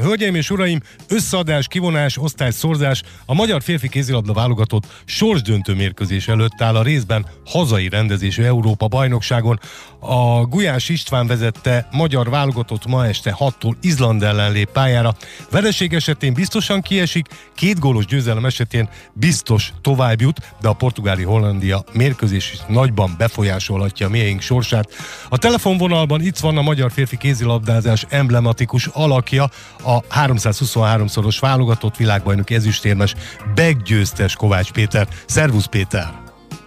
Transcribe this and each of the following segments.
Hölgyeim és uraim, összeadás, kivonás, osztályszorzás a magyar férfi kézilabda válogatott sorsdöntő mérkőzés előtt áll a részben hazai rendezésű Európa bajnokságon. A Gulyás István vezette magyar válogatott ma este 6-tól Izland ellen lép pályára. Vereség esetén biztosan kiesik, két gólos győzelem esetén biztos tovább jut, de a portugáli-hollandia mérkőzés is nagyban befolyásolhatja a sorsát. A telefonvonalban itt van a magyar férfi kézilabdázás emblematikus alakja, a 323-szoros válogatott világbajnok ezüstérmes beggyőztes Kovács Péter. Szervusz Péter!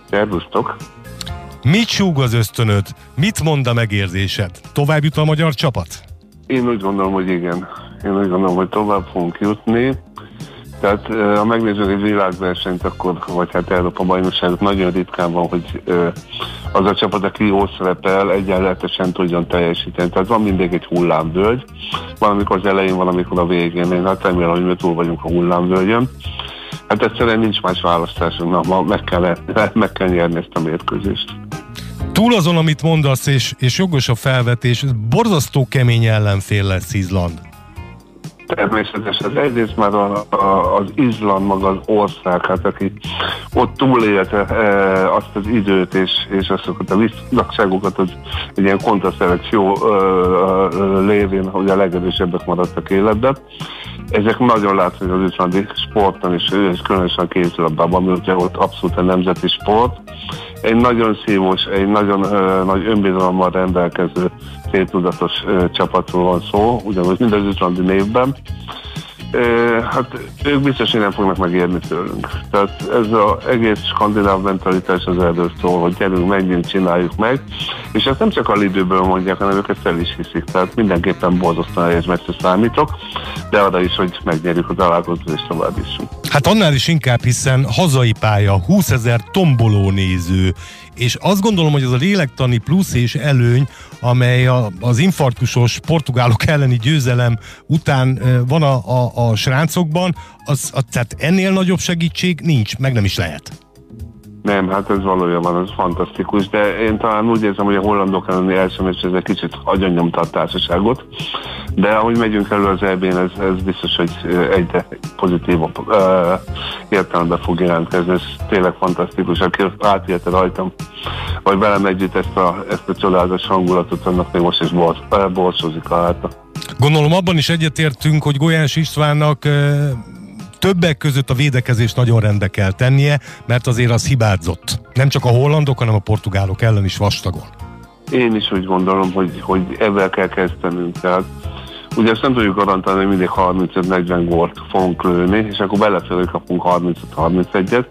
Szervusztok! Mit súg az ösztönöd? Mit mond a megérzésed? Tovább jut a magyar csapat? Én úgy gondolom, hogy igen. Én úgy gondolom, hogy tovább fogunk jutni. Tehát ha megnézzük egy világversenyt, akkor, vagy hát Európa bajnokságot, nagyon ritkán van, hogy az a csapat, aki jól szerepel, egyenletesen tudjon teljesíteni. Tehát van mindig egy hullámvölgy, valamikor az elején, valamikor a végén. Én hát remélem, hogy mi túl vagyunk a hullámvölgyön. Hát egyszerűen nincs más választásunk, na, ma meg kell, meg kell nyerni ezt a mérkőzést. Túl azon, amit mondasz, és, és jogos a felvetés, borzasztó kemény ellenfél lesz Izland. Természetesen egyrészt már a, a, az Izland maga az ország, hát aki ott túlélte e, azt az időt és, és azokat a visszagságokat, az egy ilyen kontraszelekció e, e, lévén, hogy a legerősebbek maradtak életben. Ezek nagyon látszik az izlandi sporton és, és különösen a kézilabdában, ugye ott abszolút a nemzeti sport. Egy nagyon szívós, egy nagyon uh, nagy önbizalommal rendelkező céltudatos csapatról van szó, ugyanúgy mind az izlandi névben. Hát ők biztos, hogy nem fognak megérni tőlünk. Tehát ez az egész skandináv mentalitás az erről szól, hogy gyerünk, menjünk, csináljuk meg. És ezt nem csak a lidőből mondják, hanem ők ezt el is hiszik. Tehát mindenképpen borzasztóan nehéz messze számítok, de arra is, hogy megnyerjük a találkozót és tovább is. Hát annál is inkább, hiszen hazai pálya, 20 ezer tomboló néző, és azt gondolom, hogy az a lélektani plusz és előny, amely a, az infarktusos portugálok elleni győzelem után van a, a, a srácokban, az, az, tehát ennél nagyobb segítség nincs, meg nem is lehet. Nem, hát ez valójában ez fantasztikus, de én talán úgy érzem, hogy a hollandok elleni első meccs ez egy kicsit agyonnyomta a társaságot, de ahogy megyünk elő az eb ez, ez biztos, hogy egyre pozitívabb uh, értelemben fog jelentkezni, ez tényleg fantasztikus, aki átélte rajtam, vagy velem együtt ezt a, ezt a csodálatos hangulatot, annak még most is bors, a. Gondolom abban is egyetértünk, hogy Golyás Istvánnak többek között a védekezést nagyon rendbe kell tennie, mert azért az hibázott. Nem csak a hollandok, hanem a portugálok ellen is vastagon. Én is úgy gondolom, hogy, hogy ebben kell kezdenünk. Tehát ugye ezt nem tudjuk garantálni, hogy mindig 35-40 gólt fogunk lőni, és akkor belefele kapunk 35-31-et,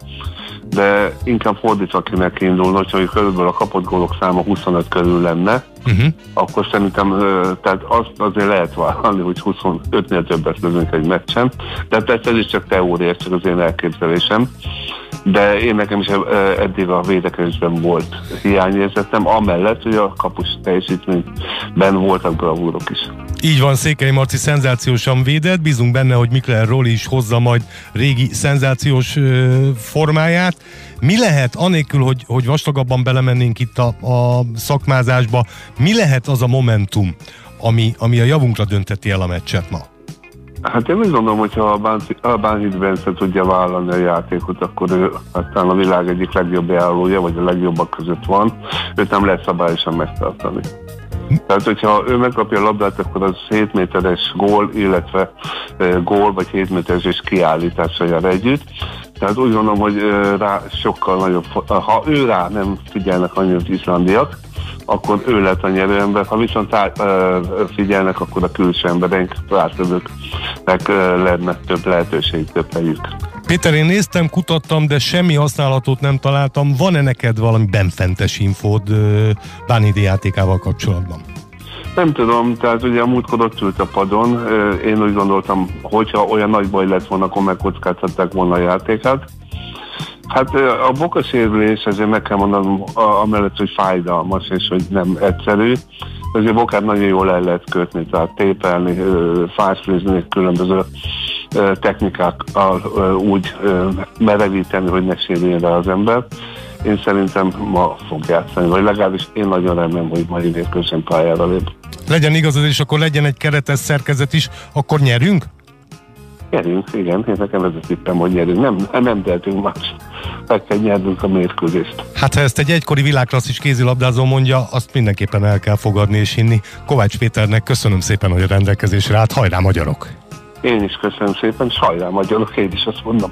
de inkább fordítva kéne kiindulni, hogyha körülbelül a kapott gólok száma 25 körül lenne, uh-huh. akkor szerintem tehát azt azért lehet vállalni, hogy 25-nél többet lövünk egy meccsen, de persze ez is csak teória, csak az én elképzelésem de én nekem is eddig a védekezésben volt hiányérzetem, amellett, hogy a kapus teljesítményben voltak bravúrok is. Így van, Székely Marci szenzációsan védett, bízunk benne, hogy Mikler Roli is hozza majd régi szenzációs ö, formáját. Mi lehet, anélkül, hogy, hogy vastagabban belemennénk itt a, a szakmázásba, mi lehet az a momentum, ami, ami a javunkra dönteti el a meccset ma? Hát én úgy gondolom, hogy ha a Bánhid Bence tudja vállalni a játékot, akkor ő aztán a világ egyik legjobb beállója, vagy a legjobbak között van, őt nem lehet szabályosan megtartani. Tehát, hogyha ő megkapja a labdát, akkor az 7 méteres gól, illetve gól vagy 7 méteres kiállítása jár együtt. Tehát úgy gondolom, hogy rá sokkal nagyobb, ha ő rá nem figyelnek annyira az izlandiak, akkor ő lett a nyerőember. Ha viszont tá- figyelnek, akkor a külső emberek, rátövőknek lenne több lehetőség, több helyük. Péter, én néztem, kutattam, de semmi használatot nem találtam. Van-e neked valami benfentes infód Bánidi játékával kapcsolatban? Nem tudom, tehát ugye a múltkor ott ült a padon, én úgy gondoltam, hogyha olyan nagy baj lett volna, akkor megkockáztatták volna a játékát. Hát a bokasérülés azért meg kell mondanom, amellett, hogy fájdalmas és hogy nem egyszerű. Azért bokát nagyon jól el lehet kötni, tehát tépelni, fásflizni, különböző technikákkal úgy merevíteni, hogy ne sérüljön rá az ember. Én szerintem ma fog játszani, vagy legalábbis én nagyon remélem, hogy mai mérkőzésen pályára lép. legyen igazad, és akkor legyen egy keretes szerkezet is, akkor nyerünk? Nyerünk, igen, én nekem ez a tippem, hogy nyerünk. Nem, nem tehetünk más. Meg kell nyernünk a mérkőzést. Hát ha ezt egy egykori világklasszis kézilabdázó mondja, azt mindenképpen el kell fogadni és hinni. Kovács Péternek köszönöm szépen, hogy a rendelkezésre állt. Hajrá magyarok! Én is köszönöm szépen, és hajrá magyarok, én is azt mondom.